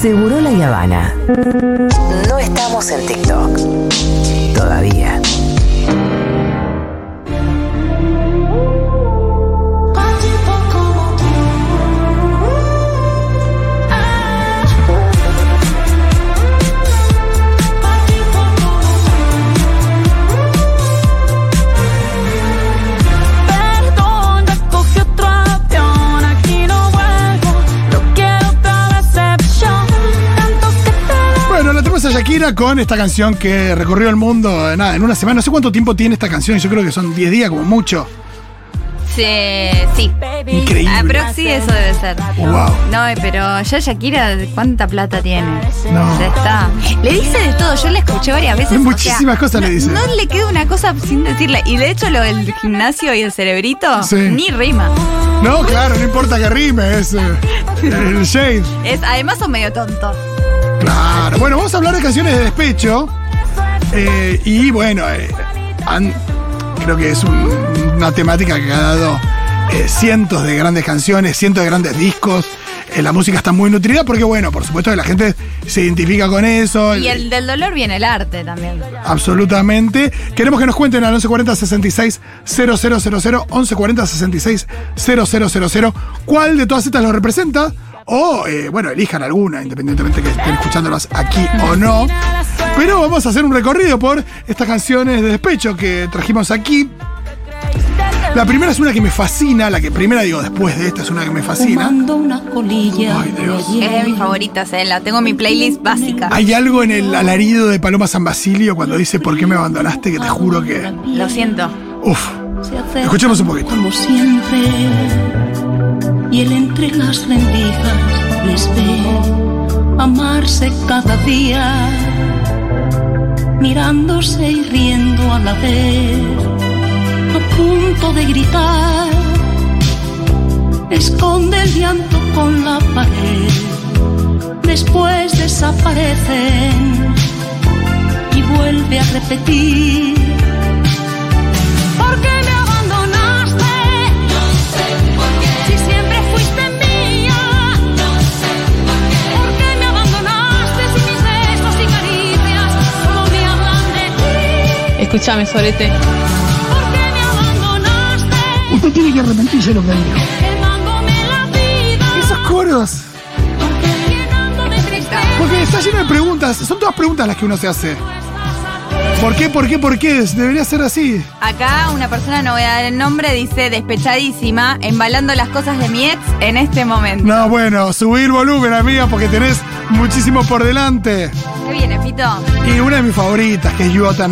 Seguro la Habana. No estamos en TikTok. Todavía. A Shakira con esta canción que recorrió el mundo nada, en una semana. No sé cuánto tiempo tiene esta canción, yo creo que son 10 días como mucho. Sí, sí. Increíble. Ah, pero sí, eso debe ser. Wow. No, pero ya Shakira, ¿cuánta plata tiene? No. Ya está. Le dice de todo, yo la escuché varias veces. o Muchísimas sea, cosas le no- dice. No le queda una cosa sin decirle. Y de hecho, lo del gimnasio y el cerebrito, Sí. ni rima. No, claro, no importa que rime, es eh, el shade. Es, además son medio tontos. Claro. Bueno, vamos a hablar de canciones de despecho. Eh, y bueno, eh, han- creo que es un- una temática que ha dado eh, cientos de grandes canciones, cientos de grandes discos. La música está muy nutrida porque, bueno, por supuesto que la gente se identifica con eso. Y el del dolor viene el arte también. Absolutamente. Queremos que nos cuenten al 1140 66 000, 1140 66 000, cuál de todas estas los representa. O, eh, bueno, elijan alguna, independientemente que estén escuchándolas aquí o no. Pero vamos a hacer un recorrido por estas canciones de despecho que trajimos aquí. La primera es una que me fascina, la que primera digo después de esta es una que me fascina. Una colilla Ay, Dios. Es de mis favoritas, eh, la tengo en mi playlist básica. Hay algo en el alarido de Paloma San Basilio cuando dice ¿Por qué me abandonaste? que te juro que... Lo siento. Uf. Escuchemos un poquito. Como siempre, y él entre las rendijas les ve amarse cada día, mirándose y riendo a la vez, a punto de gritar. Esconde el llanto con la pared, después desaparecen y vuelve a repetir. Escúchame, Sorete. ¿Por qué me abandonaste? Usted tiene que arrepentirse de lo que dijo. Esos coros. Porque está lleno de preguntas. Son todas preguntas las que uno se hace. ¿Por qué? ¿Por qué? ¿Por qué? Debería ser así. Acá una persona, no voy a dar el nombre, dice despechadísima, embalando las cosas de mi ex en este momento. No, bueno, subir volumen, amiga, porque tenés muchísimo por delante. ¿Qué viene, Fito? Y una de mis favoritas, que es You Oughta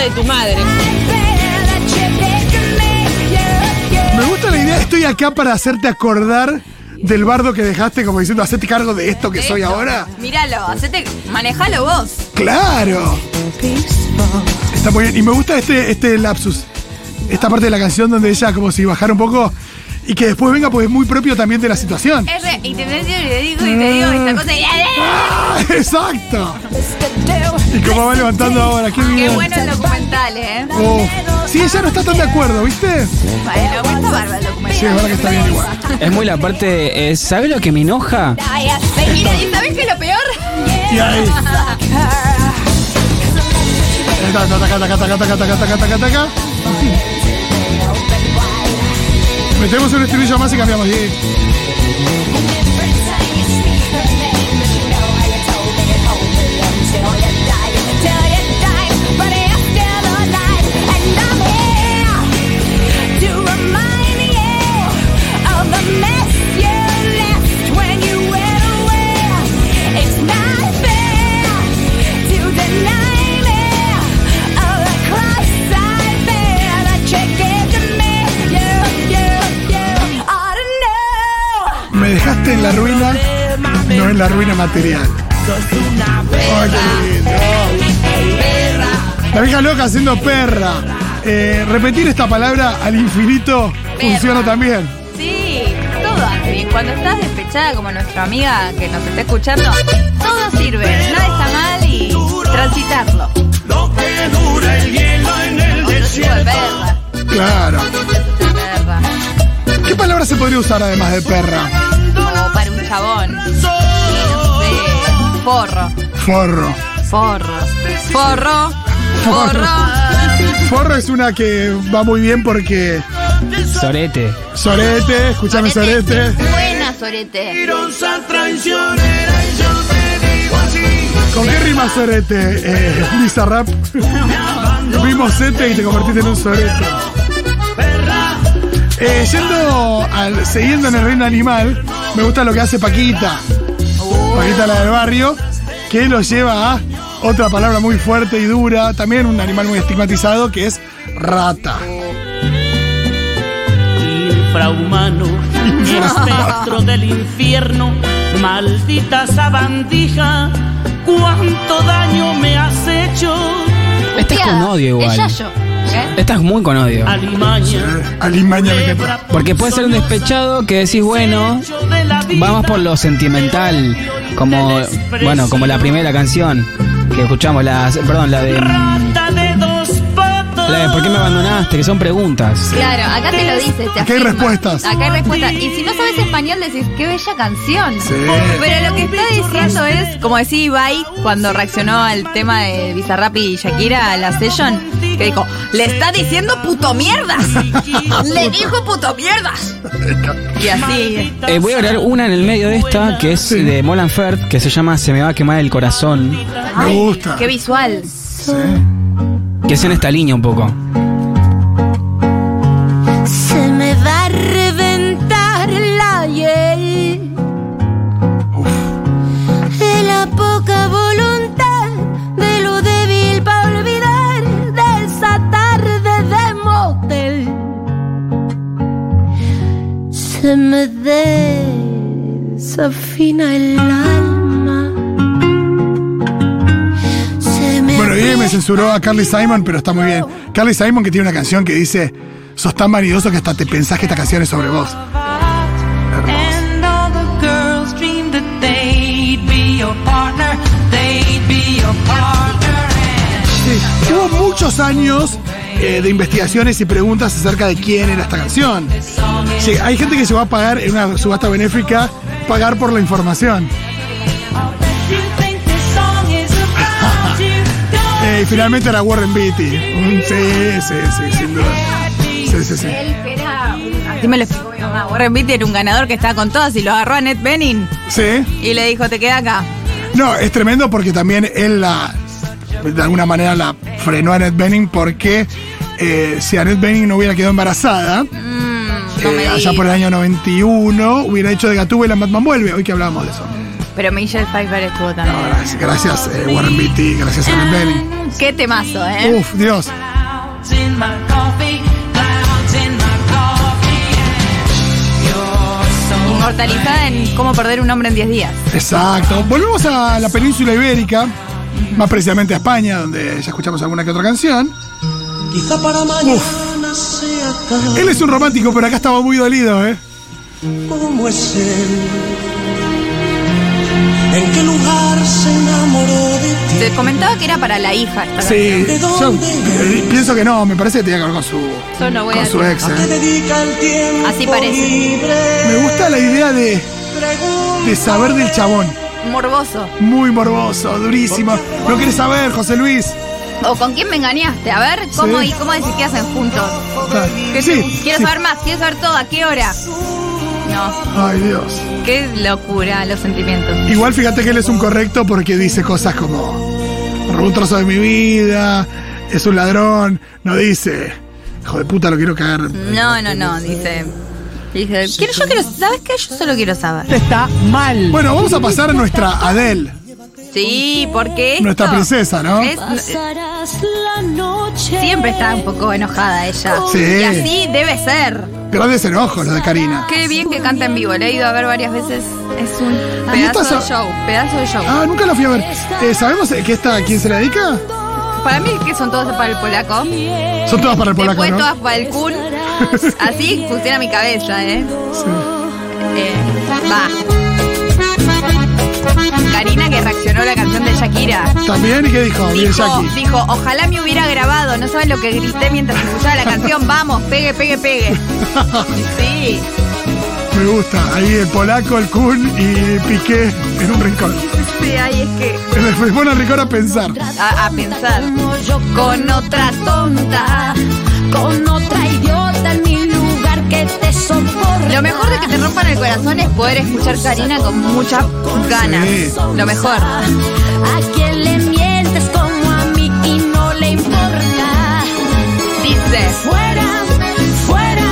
de tu madre. Me gusta la idea, estoy acá para hacerte acordar del bardo que dejaste, como diciendo, hacete cargo de esto que soy ahora. Míralo, hacete, manejalo vos. ¡Claro! Está muy bien. Y me gusta este, este lapsus. Esta parte de la canción donde ella como si bajara un poco y que después venga, pues es muy propio también de la situación. Es re- y te, digo y te digo y te digo esta cosa y... ¡Ah! ¡Exacto! Y cómo va levantando ahora, qué Qué bien. bueno el documental, ¿eh? Uf. Sí, ella no está tan de acuerdo, ¿viste? Bueno, está bárbaro el Sí, documental. es verdad que está bien igual. Es muy la parte. eh, ¿Sabes lo que me enoja? ¿y sabes qué es lo peor? Y ahí. Taca, taca, taca, taca, taca, taca, taca, taca, taca. Metemos un estribillo más y cambiamos. y- material. Ay, qué lindo. La vieja loca haciendo perra. Eh, repetir esta palabra al infinito funciona también. Sí, todo hace bien. Cuando estás despechada como nuestra amiga que nos está escuchando, todo sirve. Nada está mal y transitarlo. Otro tipo de perra. Claro. perra. ¿Qué palabra se podría usar además de perra? Como para un chabón. Forro. Forro. Forro. Forro. Forro. Forro es una que va muy bien porque Sorete. Sorete, escúchame Sorete. Buena, Sorete. ¿Con qué rima Sorete? Eh, Bizarrap. Vimos Sete y te convertiste en un Sorete. Eh, yendo al, siguiendo en el reino animal, me gusta lo que hace Paquita. Paquita la del barrio, que lo lleva a otra palabra muy fuerte y dura, también un animal muy estigmatizado, que es rata. infrahumano, espectro del infierno, maldita sabandija, cuánto daño me has hecho, Esta es con odio igual. Es. ¿eh? Esta es muy con odio. alimaña. Alimaña me. Porque puede ser un despechado que decís, bueno, vamos por lo sentimental. Como, bueno, como la primera canción que escuchamos, la, perdón, la de, Rata de dos patas. la de ¿Por qué me abandonaste? Que son preguntas. Claro, acá te lo dice. te Acá hay respuestas. Acá hay respuestas. Y si no sabes español, decís, qué bella canción. Sí. Pero lo que está diciendo es, como decía Ibai cuando reaccionó al tema de Bizarrap y Shakira la session, que dijo, le está diciendo puto mierdas. le dijo puto mierdas. Y así. Eh, voy a agregar una en el medio de esta, que es de Molan Fert, que se llama Se me va a quemar el corazón, Me gusta. Qué visual. Sí. que es en esta línea un poco. El alma. Se me Bueno, y me censuró a Carly Simon, pero está muy bien. Carly Simon que tiene una canción que dice, sos tan vanidoso que hasta te pensás que esta canción es sobre vos. Sí, hubo muchos años eh, de investigaciones y preguntas acerca de quién era esta canción. Sí, hay gente que se va a pagar en una subasta benéfica, pagar por la información. Eh, y finalmente era Warren Beatty. Mm, Sí, sí, sí, sin duda. Sí, sí, sí. Así me lo explicó mi mamá. Warren Beatty era un ganador que estaba con todas y lo agarró a Ned Benning Sí. y le dijo, te queda acá. No, es tremendo porque también él la, de alguna manera la frenó a Annette Bening porque eh, si Annette Bening no hubiera quedado embarazada, Mm, no eh, me allá por el año 91, hubiera hecho de Gatúbela Batman vuelve, hoy que hablábamos de eso. Pero Michelle Pfeiffer estuvo también. No, gracias, gracias eh, Warren Beatty, gracias a Bening. Qué temazo, ¿eh? Uf, Dios. Inmortalizada en cómo perder un hombre en 10 días. Exacto. Volvemos a la península ibérica, más precisamente a España, donde ya escuchamos alguna que otra canción. Quizá para mañana Él es un romántico, pero acá estaba muy dolido, ¿eh? como es él. ¿En qué lugar se enamoró de ti? Se comentaba que era para la hija esta Sí, yo eh, pienso que no, me parece que tenía que ver con su, Yo no voy con a su ex. ¿A qué ¿eh? dedica el tiempo Así parece. libre? Me gusta la idea de, de saber del chabón. Morboso. Muy morboso, durísimo. No querés saber, José Luis. ¿O con quién me engañaste? A ver, ¿cómo Sí. y cómo decís que hacen juntos? ¿Qué- Sí, quiero sí. saber más, quiero saber todo, ¿a qué hora? No, Ay, Dios. qué locura los sentimientos. Igual fíjate que él es un correcto porque dice cosas como robó un trozo de mi vida, es un ladrón, no dice, hijo de puta, lo quiero cagar. No, no, no, dice. Dice, quiero, yo quiero, ¿sabes qué? Yo solo quiero saber. Está mal. Bueno, vamos a pasar a nuestra Adele. Sí, porque esto Nuestra princesa, ¿no? es- Pasarás la noche. siempre está un poco enojada ella. Sí. Y así debe ser. Grandes enojos los de Karina. Qué bien que canta en vivo. Le he ido a ver varias veces. Es un pedazo de show. Pedazo de show. Ah, nunca la fui a ver. Eh, ¿Sabemos eh, que esta a quién se la dedica? Para mí que son todos para el polaco. Son todas para el polaco, Después ¿no? todas para el Kun. Así funciona mi cabeza, ¿eh? Eh, va. Karina que reaccionó a la canción de Shakira. También, ¿y qué dijo? Bien, Dijo, ojalá me hubiera grabado. No saben lo que grité mientras escuchaba la canción. Vamos, pegue, pegue, pegue. Sí. Me gusta. Ahí el polaco, el Kun y Piqué en un rincón. Sí, ahí es que. Me pone al rincón a pensar. A, a pensar. Con otra tonta. Con otra idiota en mi que te soporta. Lo mejor de que te rompan el corazón es poder escuchar Karina con muchas ganas. Sí. Lo mejor. A quien le mientes como a mí y no le importa. Dice. Fuera, fuera,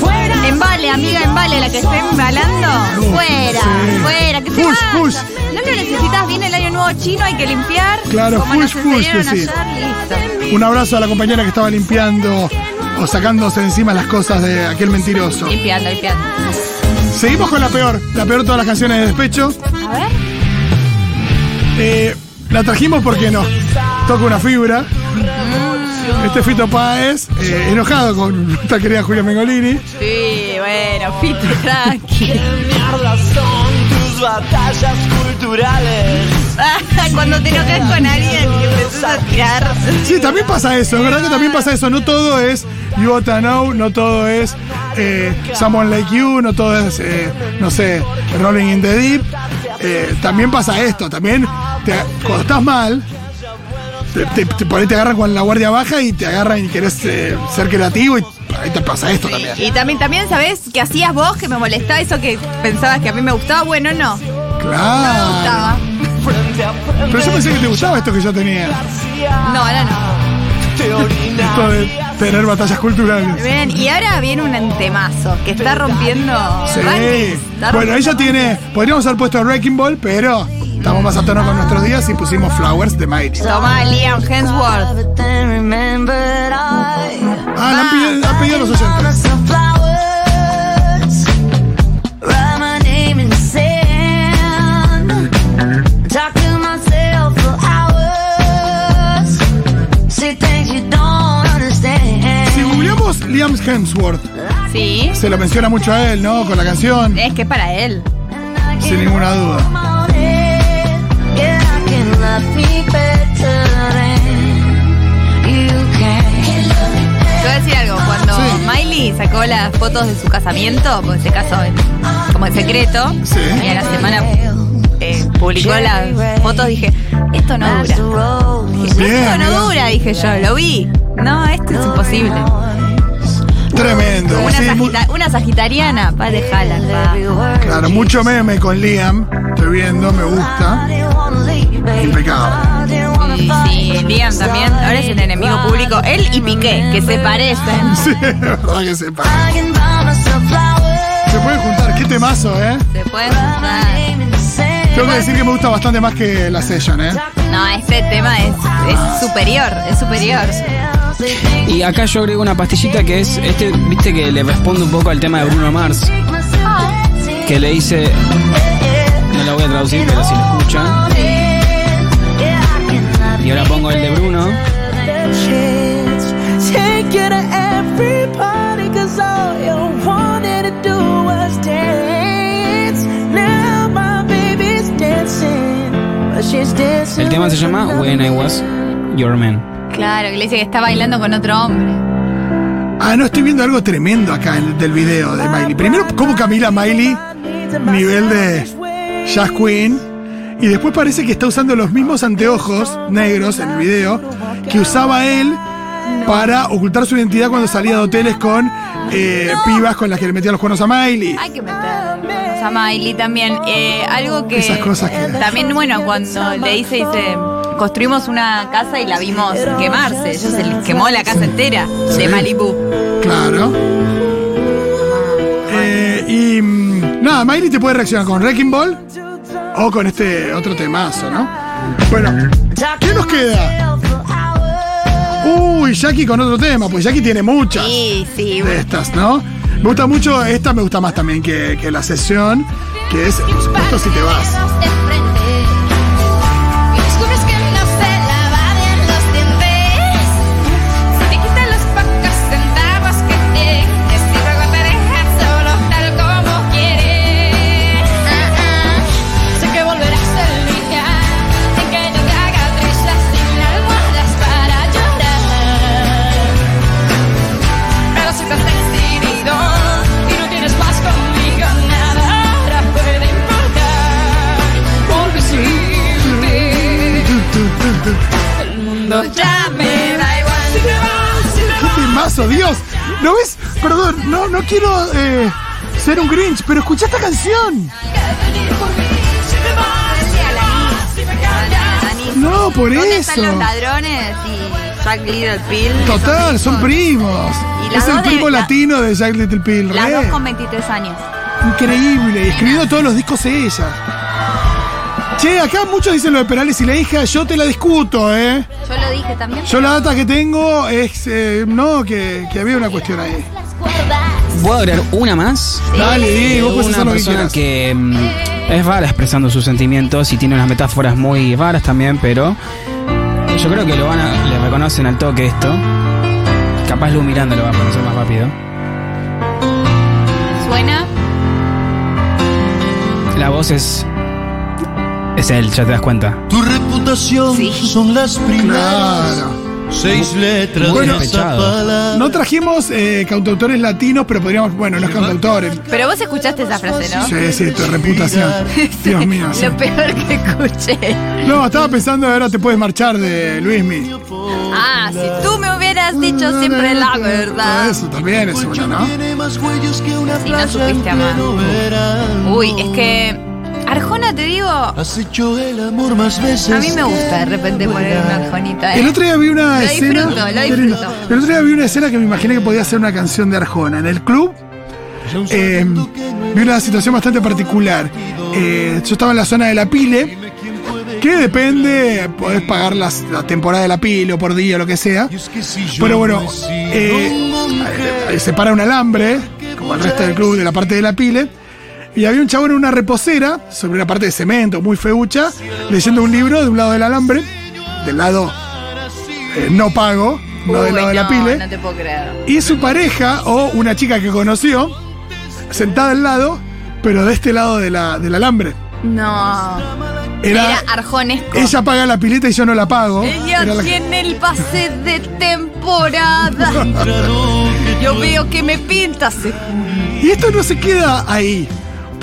fuera. Embale, amiga, embale, la que esté embalando. Fuera, sí. fuera, que te Push, vaya. push. No lo necesitas, viene el año nuevo chino, hay que limpiar. Claro, como push, nos push, sí. listo. Un abrazo a la compañera que estaba limpiando o sacándose encima las cosas de aquel mentiroso. Limpiando, limpiando. Seguimos con la peor, la peor de todas las canciones de despecho. A ver. Eh, la trajimos porque nos toca una fibra. Este Fito Páez, eh, enojado con nuestra querida Julia Mengolini. Sí, bueno, Fito, tranqui. Tus batallas culturales. Cuando te enojas con alguien y empezás a tirar. Sí, también pasa eso, es verdad que también pasa eso. No todo es You Oughta Know, no todo es eh, Someone Like You, no todo es, eh, no sé, Rolling in the Deep. Eh, también pasa esto, también te- cuando estás mal, te, te- te- por ahí te agarran con la guardia baja y te agarran y querés eh, ser creativo y ahí te pasa esto también. Y también, también, ¿sabés qué hacías vos que me molestaba eso que pensabas que a mí me gustaba? Bueno, no. Me Claro. gustaba. Pero yo pensé que te gustaba esto que yo tenía. No, ahora no. Esto de tener batallas culturales. Bien, y ahora viene un temazo que está rompiendo. Sí. rankings, está Bueno, rompiendo- ella tiene. Podríamos haber puesto Wrecking Ball, pero estamos más a tono con nuestros días y pusimos Flowers de Miley. Toma Liam Hemsworth. Ah, la han pedido, han pedido los oyentes. Si googleamos Liam Hemsworth, Sí. se lo menciona mucho a él, ¿no? Con la canción, Es que es para él. sin ninguna duda. Te voy a decir algo, cuando. Miley sacó las fotos de su casamiento, porque se casó en- como en secreto, Sí. y a la semana eh, publicó las fotos, dije, esto no dura. Dije, Bien, esto no dura, dije yo, lo vi. No, esto es imposible. Tremendo. Una, Sí, mu- sagita- una sagitariana, pa, dejala. pa. claro, mucho meme con Liam. Estoy viendo, me gusta. Impecable. Y sí, Liam también, ahora es el enemigo público. Él y Piqué, que se parecen. Sí, es verdad que sepa. Se pueden juntar, qué temazo, ¿eh? Se pueden juntar. Tengo que decir que me gusta bastante más que la Session, ¿eh? No, este tema es, es superior, es superior. Y acá yo agrego una pastillita que es, este, viste que le responde un poco al tema de Bruno Mars, que le dice, no la voy a traducir, pero si lo escuchan. Y ahora pongo el de Bruno. Take you to every party, cause all you wanted to do was dance. Now my baby's dancing, but she's dancing. El tema se llama When I Was Your Man. Claro, que le dice que está bailando con otro hombre. Ah, no, estoy viendo algo tremendo acá en- del video de Miley. Primero, cómo Camila Miley, nivel de Jazz Queen. Y después parece que está usando los mismos anteojos negros en el video que usaba él para ocultar su identidad cuando salía de hoteles con eh, pibas con las que le metía los cuernos a Miley. Hay que meter a Miley también. Eh, algo que. Esas cosas que- También, bueno, cuando le dice, dice. Construimos una casa y la vimos quemarse. Ella se les quemó la casa entera de Malibu. Claro. Eh, y mm, nada, Miley te puede reaccionar con Wrecking Ball O con este otro temazo, ¿no? Bueno, ¿qué nos queda? Uy, Jackie con otro tema, pues Jackie tiene muchas Sí, sí. de estas, ¿no? Me gusta mucho, esta me gusta más también que, que la sesión, que es, por supuesto, si te vas. No, no quiero eh, ser un Grinch, pero escucha esta canción. No, por ¿Dónde eso. están los ladrones y Jack Little Pill? Total, son primos. Y Es el de- primo la- latino de Jack Little Pill. Las re. dos con 23 años. Increíble. Escribiendo todos los discos ella. Che, acá muchos dicen lo de Perales y la hija. Yo te la discuto, ¿eh? Yo lo dije también. Yo la data que tengo es, eh, no, que, que había una cuestión ahí. ¿Puedo agregar una más? Dale, Di, vos puedes una hacer lo que persona quieras. que, mm, es rara expresando sus sentimientos y tiene unas metáforas muy raras también, pero yo creo que lo van a, le reconocen al toque esto. Capaz Lu Miranda lo va a conocer más rápido. Suena. La voz es. Es él, ya te das cuenta. Tu reputación Sí. son las primeras Claro. Seis letras Muy de esa. No trajimos eh, cantautores latinos, pero podríamos, bueno, no es cantautores. Pero vos escuchaste esa frase, ¿no? Sí, sí, tu reputación. Dios mío. sí. Lo peor que escuché. No, estaba pensando ahora te puedes marchar de Luismi. Ah, si tú me hubieras dicho siempre la verdad. Eso también es una, ¿no? Si no supiste amar. Uy, es que. Arjona, te digo. A Has hecho el amor más veces. mí me gusta de repente poner una arjonita. ¿eh? El otro día vi una Lo escena. disfruto, lo disfruto. El otro día vi una escena que me imaginé que podía ser una canción de Arjona. En el club eh, vi una situación bastante particular. Eh, yo estaba en la zona de la Pile, que depende, podés pagar las- la temporada de la Pile o por día, lo que sea. Pero bueno, eh, eh, se para un alambre, como el resto del club, de la parte de la Pile. Y había un chabón en una reposera, sobre una parte de cemento muy feucha, leyendo un libro de un lado del alambre, del lado eh, no pago, no del Uy, lado de la no, Pile. No te puedo creer. Y su pareja, o una chica que conoció, sentada al lado, pero de este lado de la- del alambre. No. Era, Era arjonesco. ella paga la pileta y yo no la pago. Ella Era la- tiene el pase de temporada. Yo veo que me pintas. Y esto no se queda ahí,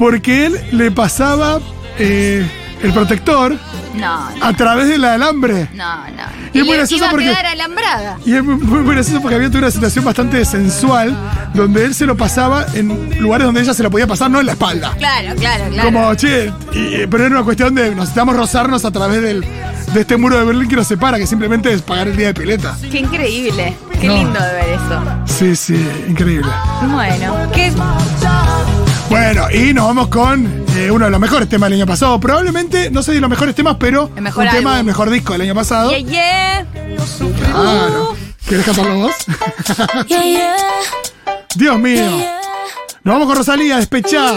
porque él le pasaba eh, el protector No, no, a través del alambre. no. no. Y es muy gracioso porque- a alambrada. Y es muy, muy gracioso porque había una situación bastante sensual, donde él se lo pasaba en lugares donde ella se lo podía pasar, no en la espalda. Claro, claro, claro. Como, che, y- pero era una cuestión de necesitamos rozarnos a través del, de este muro de Berlín que nos separa, que simplemente es pagar el día de pileta. Qué increíble. Qué No. lindo de ver eso. Sí, sí, increíble. Bueno, qué. Bueno, y nos vamos con eh, uno de los mejores temas del año pasado. Probablemente, no sé de los mejores temas, pero El mejor un tema del mejor disco del año pasado. Yeah, yeah. Claro. ¿Querés cantarlo vos? Yeah, yeah, Dios mío. Nos vamos con Rosalía, despechá.